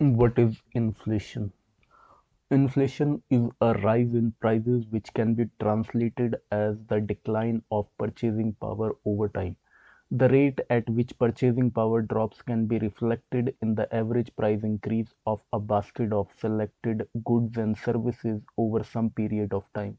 What is inflation? Inflation is a rise in prices which can be translated as the decline of purchasing power over time. The rate at which purchasing power drops can be reflected in the average price increase of a basket of selected goods and services over some period of time.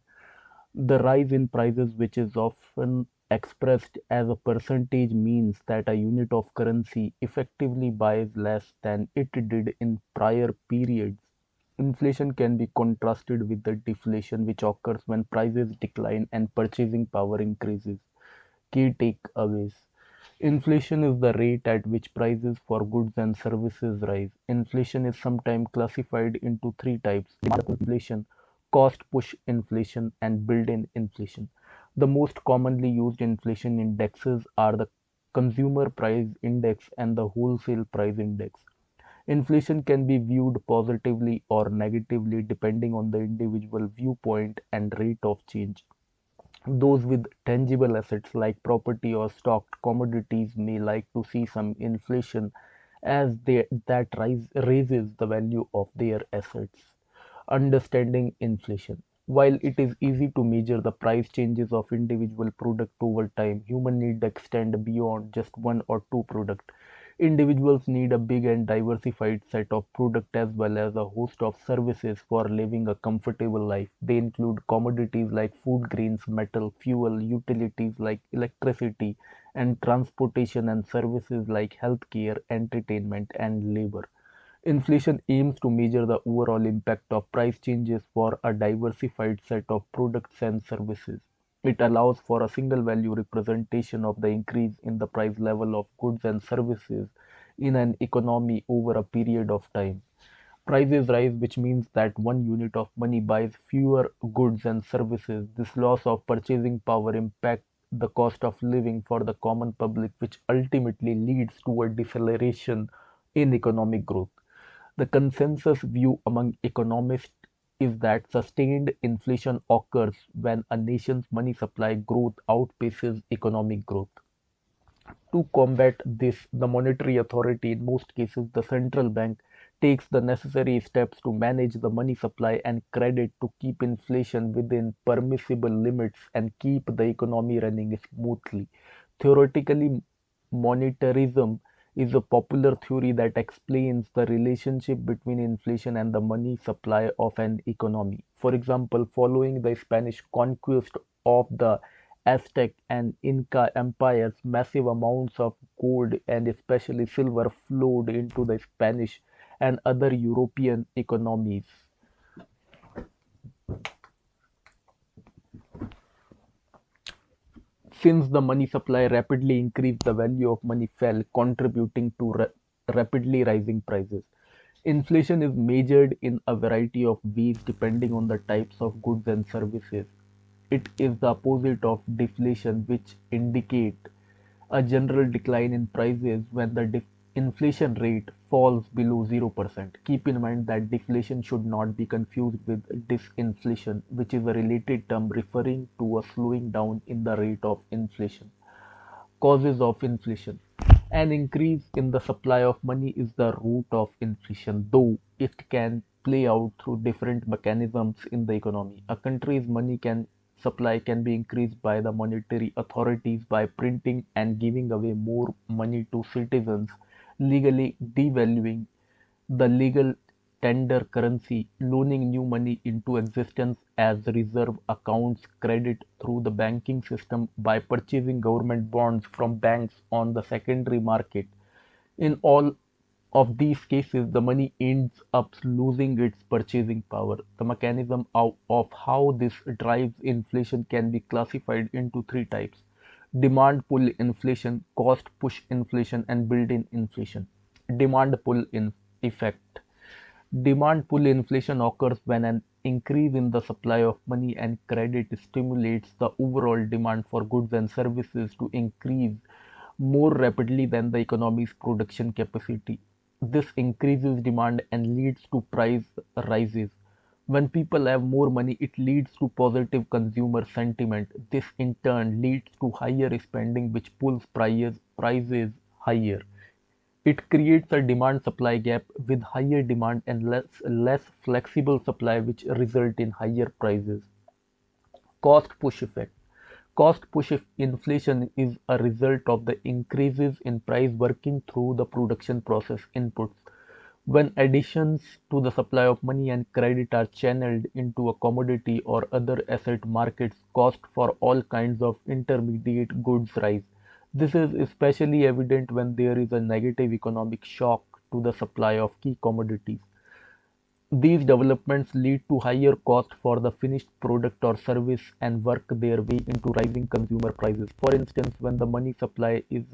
The rise in prices, which is often expressed as a percentage, means that a unit of currency effectively buys less than it did in prior periods. Inflation can be contrasted with the deflation, which occurs when prices decline and purchasing power increases. Key takeaways Inflation is the rate at which prices for goods and services rise. Inflation is sometimes classified into three types demand inflation, cost push inflation, and built in inflation. The most commonly used inflation indexes are the Consumer Price Index and the Wholesale Price Index. Inflation can be viewed positively or negatively depending on the individual viewpoint and rate of change. Those with tangible assets like property or stocked commodities may like to see some inflation as they, that rise, raises the value of their assets. Understanding inflation. While it is easy to measure the price changes of individual product over time, human needs extend beyond just one or two products. Individuals need a big and diversified set of products as well as a host of services for living a comfortable life. They include commodities like food grains, metal, fuel, utilities like electricity, and transportation and services like healthcare, entertainment, and labor. Inflation aims to measure the overall impact of price changes for a diversified set of products and services. It allows for a single value representation of the increase in the price level of goods and services in an economy over a period of time. Prices rise, which means that one unit of money buys fewer goods and services. This loss of purchasing power impacts the cost of living for the common public, which ultimately leads to a deceleration in economic growth. The consensus view among economists is that sustained inflation occurs when a nation's money supply growth outpaces economic growth. To combat this, the monetary authority, in most cases the central bank, takes the necessary steps to manage the money supply and credit to keep inflation within permissible limits and keep the economy running smoothly. Theoretically, monetarism is a popular theory that explains the relationship between inflation and the money supply of an economy. For example, following the Spanish conquest of the Aztec and Inca empires, massive amounts of gold and especially silver flowed into the Spanish and other European economies. Since the money supply rapidly increased, the value of money fell, contributing to ra- rapidly rising prices. Inflation is measured in a variety of ways depending on the types of goods and services. It is the opposite of deflation, which indicate a general decline in prices when the inflation rate falls below 0%. Keep in mind that deflation should not be confused with disinflation, which is a related term referring to a slowing down in the rate of inflation. Causes of inflation. An increase in the supply of money is the root of inflation, though it can play out through different mechanisms in the economy. A country's money can supply can be increased by the monetary authorities by printing and giving away more money to citizens, legally devaluing the legal tender currency, loaning new money into existence as reserve accounts, credit through the banking system by purchasing government bonds from banks on the secondary market. In all of these cases, the money ends up losing its purchasing power. The mechanism of, of how this drives inflation can be classified into three types demand pull inflation, cost push inflation, and built in inflation. Demand pull in effect. Demand pull inflation occurs when an increase in the supply of money and credit stimulates the overall demand for goods and services to increase more rapidly than the economy's production capacity. This increases demand and leads to price rises. When people have more money, it leads to positive consumer sentiment. This in turn leads to higher spending, which pulls prices, prices higher. It creates a demand-supply gap with higher demand and less, less flexible supply which result in higher prices. Cost push effect. Cost push inflation is a result of the increases in price working through the production process inputs. When additions to the supply of money and credit are channeled into a commodity or other asset markets, cost for all kinds of intermediate goods rise. This is especially evident when there is a negative economic shock to the supply of key commodities. These developments lead to higher cost for the finished product or service and work their way into rising consumer prices. For instance, when the money supply is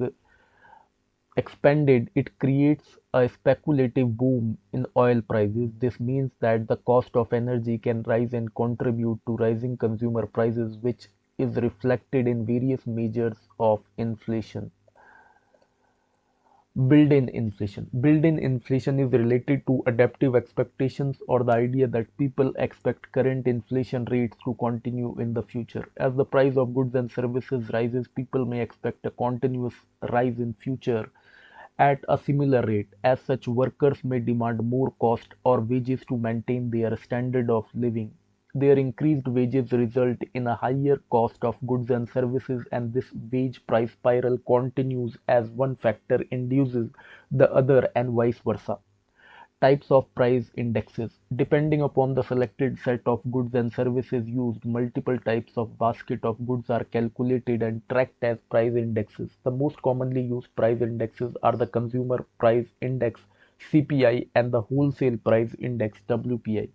expanded, it creates a speculative boom in oil prices. This means that the cost of energy can rise and contribute to rising consumer prices, which is reflected in various measures of inflation. Built-in inflation. Built-in inflation is related to adaptive expectations or the idea that people expect current inflation rates to continue in the future. As the price of goods and services rises, people may expect a continuous rise in future at a similar rate. As such, workers may demand more cost or wages to maintain their standard of living. Their increased wages result in a higher cost of goods and services and this wage price spiral continues as one factor induces the other and vice versa. Types of price indexes. Depending upon the selected set of goods and services used, multiple types of basket of goods are calculated and tracked as price indexes. The most commonly used price indexes are the Consumer Price Index CPI and the Wholesale Price Index WPI.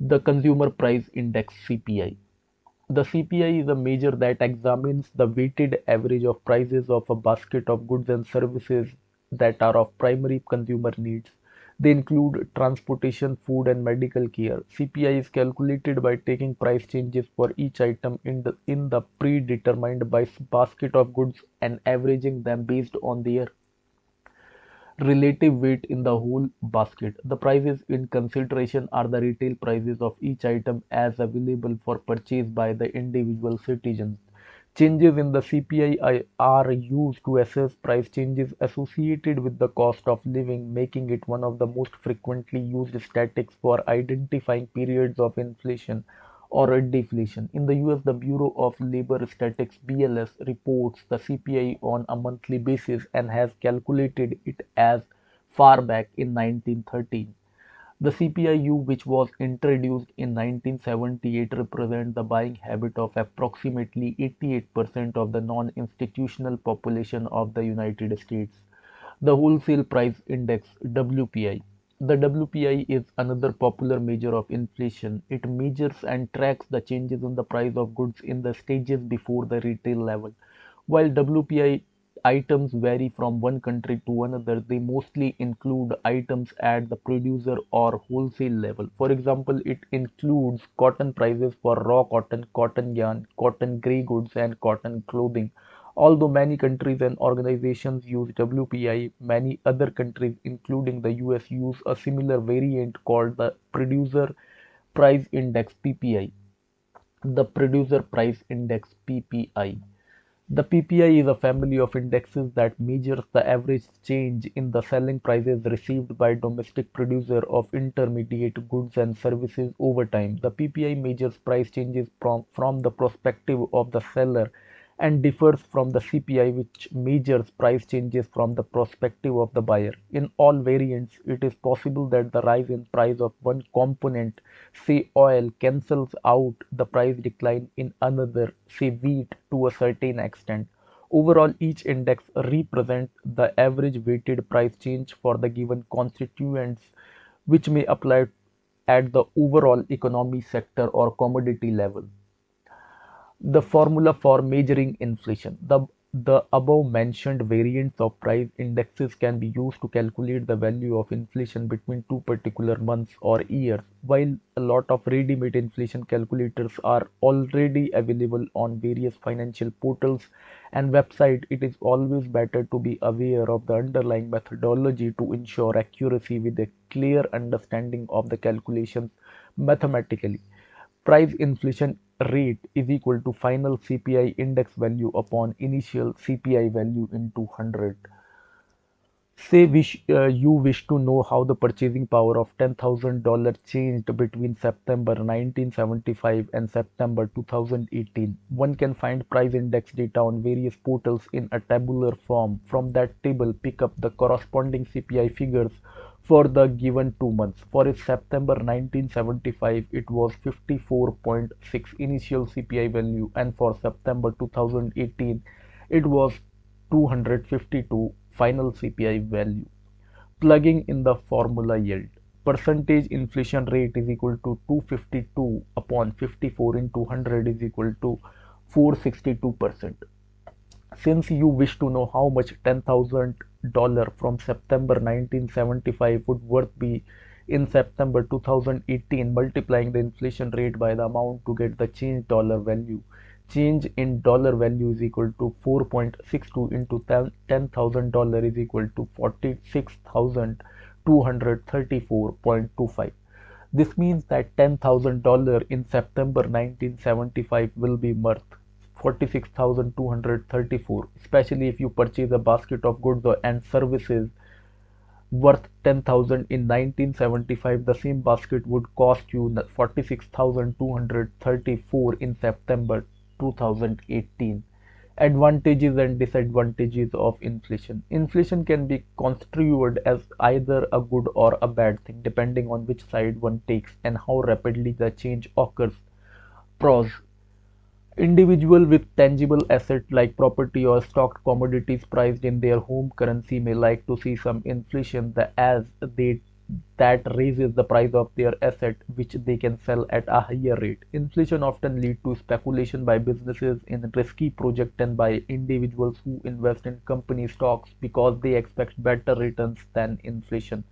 The Consumer Price Index (CPI). The CPI is a measure that examines the weighted average of prices of a basket of goods and services that are of primary consumer needs. They include transportation, food, and medical care. CPI is calculated by taking price changes for each item in the, in the predetermined basket of goods and averaging them based on their relative weight in the whole basket. The prices in consideration are the retail prices of each item as available for purchase by the individual citizens. Changes in the CPI are used to assess price changes associated with the cost of living, making it one of the most frequently used statistics for identifying periods of inflation or deflation. In the US, the Bureau of Labor Statistics BLS reports the CPI on a monthly basis and has calculated it as far back in 1913. The CPI-U, which was introduced in 1978, represents the buying habit of approximately 88% of the non-institutional population of the United States. The Wholesale Price Index WPI the WPI is another popular measure of inflation. It measures and tracks the changes in the price of goods in the stages before the retail level. While WPI items vary from one country to another, they mostly include items at the producer or wholesale level. For example, it includes cotton prices for raw cotton, cotton yarn, cotton gray goods, and cotton clothing. Although many countries and organizations use WPI, many other countries, including the US, use a similar variant called the Producer Price Index PPI. The Producer Price Index PPI. The PPI is a family of indexes that measures the average change in the selling prices received by domestic producer of intermediate goods and services over time. The PPI measures price changes from, from the perspective of the seller and differs from the CPI which measures price changes from the perspective of the buyer. In all variants, it is possible that the rise in price of one component, say oil, cancels out the price decline in another, say wheat, to a certain extent. Overall, each index represents the average weighted price change for the given constituents which may apply at the overall economy sector or commodity level. The formula for measuring inflation. The, the above mentioned variants of price indexes can be used to calculate the value of inflation between two particular months or years. While a lot of ready-made inflation calculators are already available on various financial portals and websites, it is always better to be aware of the underlying methodology to ensure accuracy with a clear understanding of the calculations mathematically. Price inflation rate is equal to final CPI index value upon initial CPI value into 100. Say wish, uh, you wish to know how the purchasing power of $10,000 changed between September 1975 and September 2018. One can find price index data on various portals in a tabular form. From that table, pick up the corresponding CPI figures for the given two months. For September 1975, it was 54.6 initial CPI value, and for September 2018, it was 252 final CPI value. Plugging in the formula yield. Percentage inflation rate is equal to 252 upon 54 into 100 is equal to 462%. Since you wish to know how much $10,000 from September 1975 would worth be in September 2018, multiplying the inflation rate by the amount to get the change dollar value change in dollar value is equal to 4.62 into $10,000 is equal to 46,234.25. This means that $10,000 in September 1975 will be worth 46,234, especially if you purchase a basket of goods and services worth 10,000 in 1975 the same basket would cost you 46,234 in September 2018 advantages and disadvantages of inflation. Inflation can be construed as either a good or a bad thing depending on which side one takes and how rapidly the change occurs. Pros individual with tangible asset like property or stock commodities priced in their home currency may like to see some inflation as they that raises the price of their asset which they can sell at a higher rate. Inflation often leads to speculation by businesses in risky projects and by individuals who invest in company stocks because they expect better returns than inflation.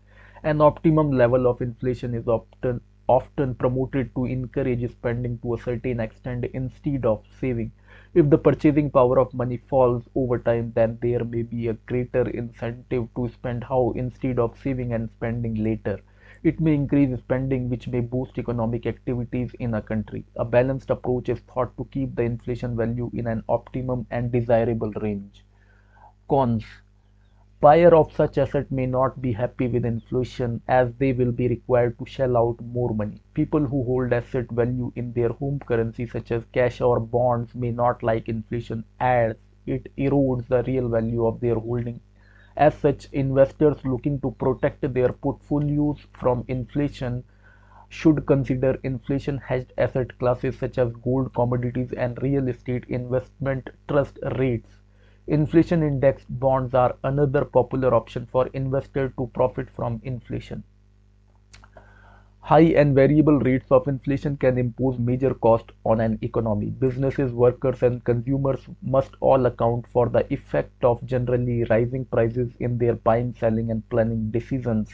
An optimum level of inflation is often often promoted to encourage spending to a certain extent instead of saving. If the purchasing power of money falls over time, then there may be a greater incentive to spend how instead of saving and spending later. It may increase spending, which may boost economic activities in a country. A balanced approach is thought to keep the inflation value in an optimum and desirable range. Cons Buyer of such asset may not be happy with inflation as they will be required to shell out more money. People who hold asset value in their home currency such as cash or bonds may not like inflation as it erodes the real value of their holding. As such, investors looking to protect their portfolios from inflation should consider inflation hedged asset classes such as gold, commodities and real estate investment trust REITs Inflation indexed bonds are another popular option for investors to profit from inflation. High and variable rates of inflation can impose major cost on an economy. Businesses, workers and consumers must all account for the effect of generally rising prices in their buying, selling and planning decisions.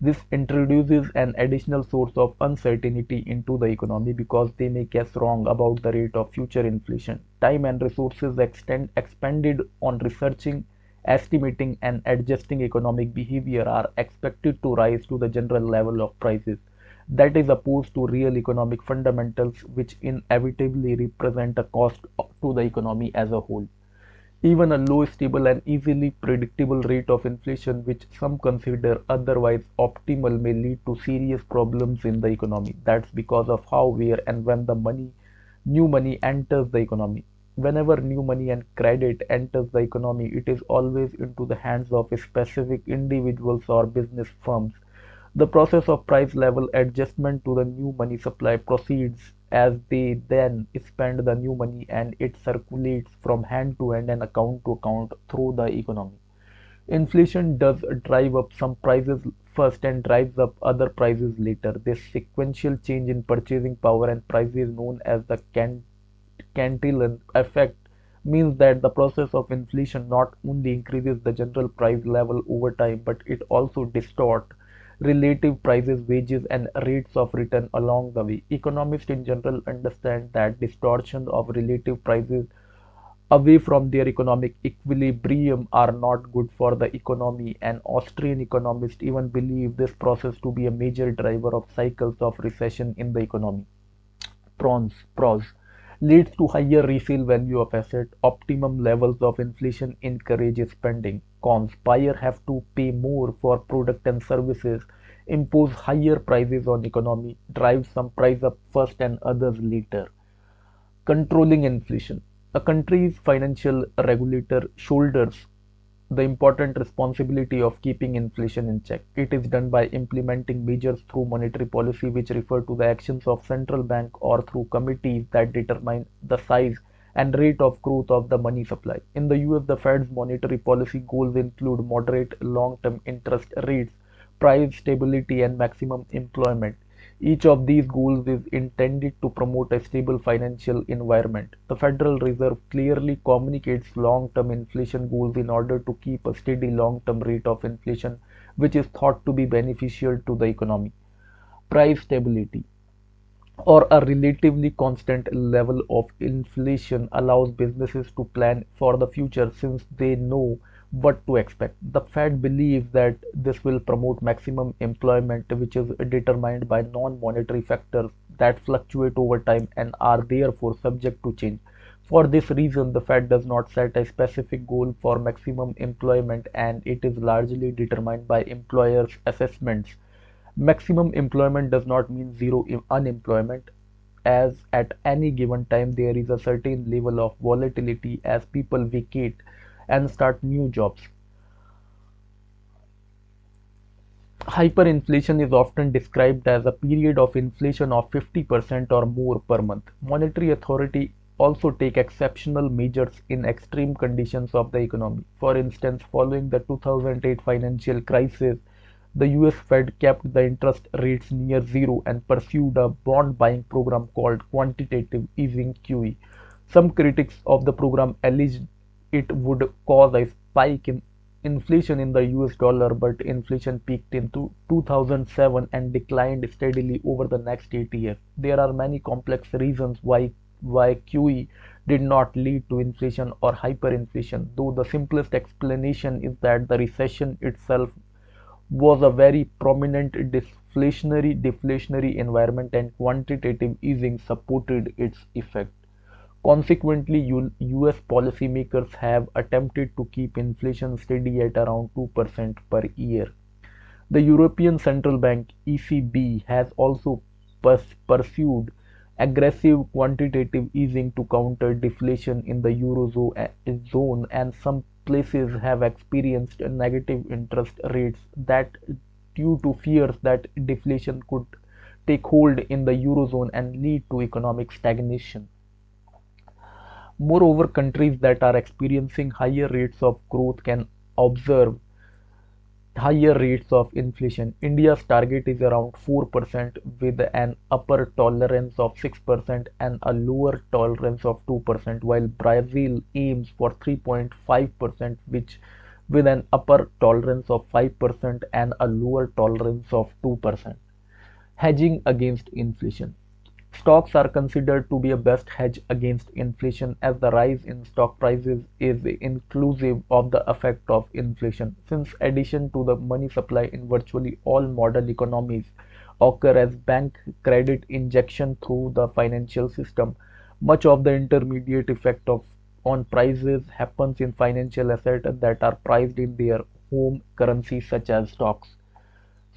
This introduces an additional source of uncertainty into the economy because they may guess wrong about the rate of future inflation. Time and resources extend, expended on researching, estimating, and adjusting economic behavior are expected to rise to the general level of prices. That is opposed to real economic fundamentals, which inevitably represent a cost to the economy as a whole. Even a low, stable and easily predictable rate of inflation which some consider otherwise optimal may lead to serious problems in the economy. That's because of how, where and when the money, new money enters the economy. Whenever new money and credit enters the economy, it is always into the hands of specific individuals or business firms. The process of price level adjustment to the new money supply proceeds as they then spend the new money and it circulates from hand to hand and account to account through the economy. Inflation does drive up some prices first and drives up other prices later. This sequential change in purchasing power and prices known as the Cantillon effect means that the process of inflation not only increases the general price level over time but it also distorts relative prices, wages, and rates of return along the way. Economists in general understand that distortion of relative prices away from their economic equilibrium are not good for the economy and Austrian economists even believe this process to be a major driver of cycles of recession in the economy. Prawns, pros. Leads to higher resale value of asset. Optimum levels of inflation encourage spending. Cons buyer have to pay more for product and services, impose higher prices on economy, drive some price up first and others later. Controlling inflation. A country's financial regulator shoulders the important responsibility of keeping inflation in check. It is done by implementing measures through monetary policy which refer to the actions of central bank or through committees that determine the size and rate of growth of the money supply. In the US, the Fed's monetary policy goals include moderate long-term interest rates, price stability and maximum employment. Each of these goals is intended to promote a stable financial environment. The Federal Reserve clearly communicates long-term inflation goals in order to keep a steady long-term rate of inflation which is thought to be beneficial to the economy. Price stability or a relatively constant level of inflation allows businesses to plan for the future since they know what to expect. The Fed believes that this will promote maximum employment, which is determined by non monetary factors that fluctuate over time and are therefore subject to change. For this reason, the Fed does not set a specific goal for maximum employment and it is largely determined by employers' assessments. Maximum employment does not mean zero unemployment, as at any given time there is a certain level of volatility as people vacate and start new jobs. Hyperinflation is often described as a period of inflation of 50% or more per month. Monetary authority also take exceptional measures in extreme conditions of the economy. For instance, following the 2008 financial crisis, the US Fed kept the interest rates near zero and pursued a bond buying program called quantitative easing QE. Some critics of the program alleged it would cause a spike in inflation in the US dollar, but inflation peaked in 2007 and declined steadily over the next eight years. There are many complex reasons why why QE did not lead to inflation or hyperinflation, though the simplest explanation is that the recession itself was a very prominent deflationary deflationary environment and quantitative easing supported its effect. Consequently, US policymakers have attempted to keep inflation steady at around 2% per year. The European Central Bank ECB has also pursued aggressive quantitative easing to counter deflation in the eurozone eh, and some places have experienced negative interest rates that due to fears that deflation could take hold in the eurozone and lead to economic stagnation. Moreover, countries that are experiencing higher rates of growth can observe higher rates of inflation. India's target is around 4% with an upper tolerance of 6% and a lower tolerance of 2%, while Brazil aims for 3.5% which with an upper tolerance of 5% and a lower tolerance of 2%. Hedging against inflation. Stocks are considered to be a best hedge against inflation as the rise in stock prices is inclusive of the effect of inflation. Since addition to the money supply in virtually all modern economies occur as bank credit injection through the financial system, much of the intermediate effect of on prices happens in financial assets that are priced in their home currency such as stocks.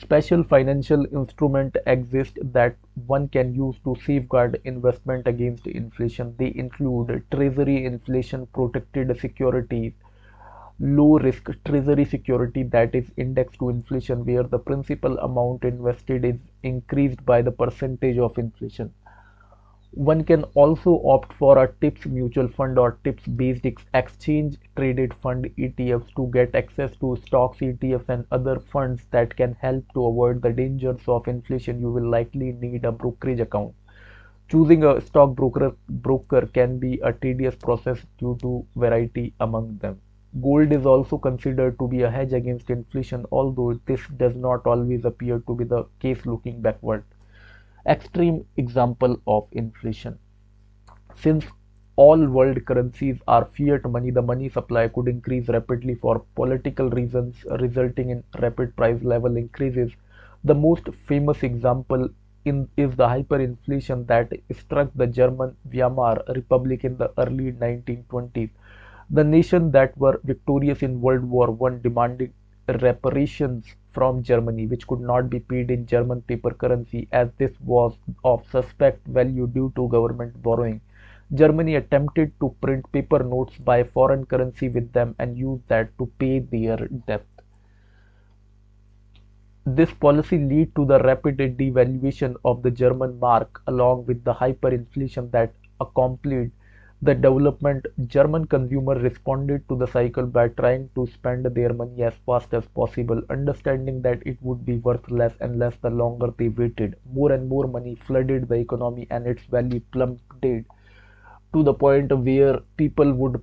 Special financial instruments exist that one can use to safeguard investment against inflation. They include treasury inflation protected securities, low risk treasury security that is indexed to inflation where the principal amount invested is increased by the percentage of inflation. One can also opt for a TIPS mutual fund or TIPS based exchange traded fund ETFs to get access to stocks, ETFs, and other funds that can help to avoid the dangers of inflation. You will likely need a brokerage account. Choosing a stock broker, broker can be a tedious process due to variety among them. Gold is also considered to be a hedge against inflation, although this does not always appear to be the case looking backward extreme example of inflation. Since all world currencies are fiat money, the money supply could increase rapidly for political reasons, resulting in rapid price level increases. The most famous example in, is the hyperinflation that struck the German Weimar Republic in the early 1920s. The nations that were victorious in World War I demanded reparations from Germany, which could not be paid in German paper currency as this was of suspect value due to government borrowing. Germany attempted to print paper notes by foreign currency with them and use that to pay their debt. This policy led to the rapid devaluation of the German mark along with the hyperinflation that accompanied the development. German consumers responded to the cycle by trying to spend their money as fast as possible, understanding that it would be worth less and less the longer they waited. More and more money flooded the economy and its value plummeted to the point where people would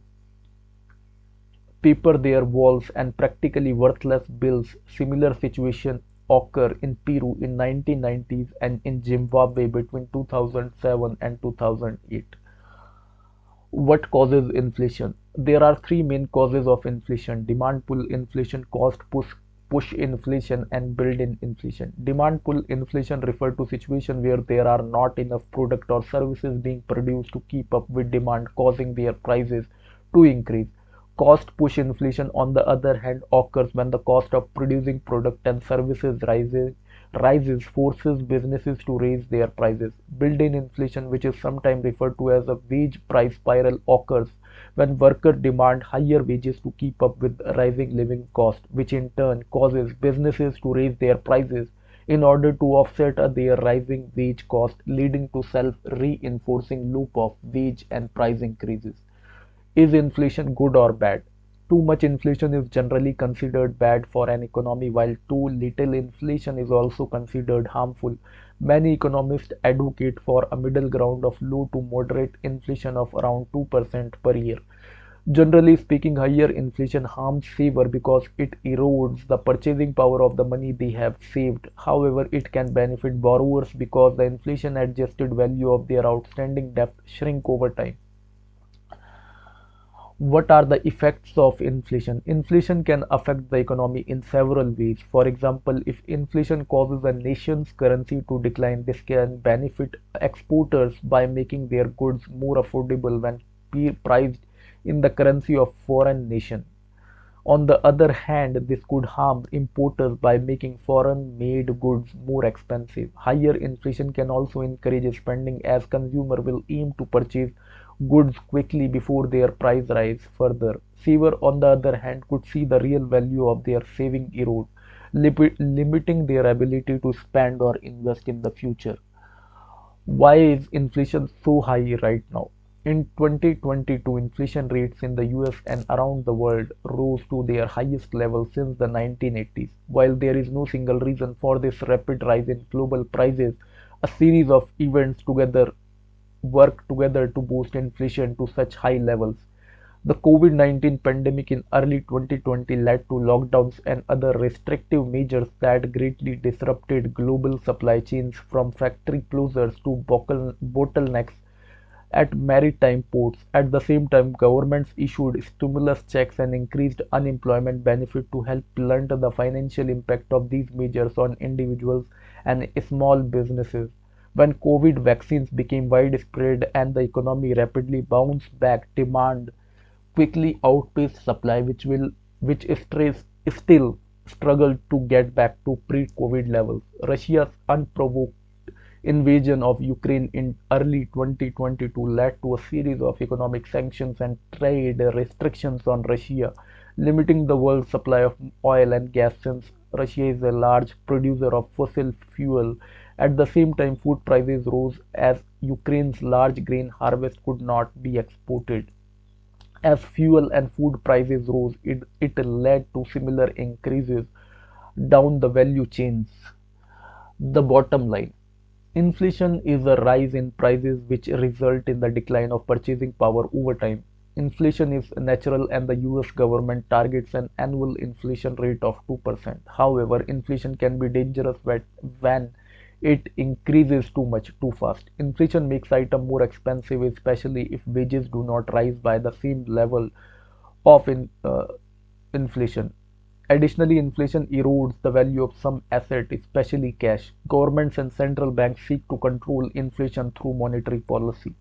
paper their walls and practically worthless bills. Similar situation occur in Peru in 1990s and in Zimbabwe between 2007 and 2008. What causes inflation? There are three main causes of inflation demand pull inflation, cost push, push inflation, and built in inflation. Demand pull inflation refer to situation where there are not enough product or services being produced to keep up with demand, causing their prices to increase. Cost push inflation, on the other hand, occurs when the cost of producing product and services rises, rises forces businesses to raise their prices. Built-in inflation, which is sometimes referred to as a wage price spiral, occurs when workers demand higher wages to keep up with rising living costs, which in turn causes businesses to raise their prices in order to offset their rising wage cost, leading to self-reinforcing loop of wage and price increases. Is inflation good or bad? Too much inflation is generally considered bad for an economy, while too little inflation is also considered harmful. Many economists advocate for a middle ground of low to moderate inflation of around 2% per year. Generally speaking, higher inflation harms saver because it erodes the purchasing power of the money they have saved. However, it can benefit borrowers because the inflation adjusted value of their outstanding debt shrink over time what are the effects of inflation? Inflation can affect the economy in several ways. For example if inflation causes a nation's currency to decline this can benefit exporters by making their goods more affordable when priced in the currency of foreign nation on the other hand this could harm importers by making foreign made goods more expensive higher inflation can also encourage spending as consumers will aim to purchase goods quickly before their price rise further. Saver, on the other hand, could see the real value of their saving erode, limiting their ability to spend or invest in the future. Why is inflation so high right now? In 2022, inflation rates in the US and around the world rose to their highest level since the 1980s. While there is no single reason for this rapid rise in global prices, a series of events together work together to boost inflation to such high levels. The COVID 19 pandemic in early 2020 led to lockdowns and other restrictive measures that greatly disrupted global supply chains from factory closures to bottlenecks at maritime ports. At the same time, governments issued stimulus checks and increased unemployment benefit to help blunt the financial impact of these measures on individuals and small businesses. When COVID vaccines became widespread and the economy rapidly bounced back, demand quickly outpaced supply, which will which stress, still struggled to get back to pre-COVID levels. Russia's unprovoked invasion of Ukraine in early 2022 led to a series of economic sanctions and trade restrictions on Russia, limiting the world's supply of oil and gas since Russia is a large producer of fossil fuel at the same time, food prices rose as Ukraine's large grain harvest could not be exported. As fuel and food prices rose, it, it led to similar increases down the value chains. The bottom line Inflation is a rise in prices which result in the decline of purchasing power over time. Inflation is natural and the US government targets an annual inflation rate of 2%. However, inflation can be dangerous when it increases too much too fast. Inflation makes items more expensive, especially if wages do not rise by the same level of in, uh, inflation. Additionally, inflation erodes the value of some asset, especially cash. Governments and central banks seek to control inflation through monetary policy.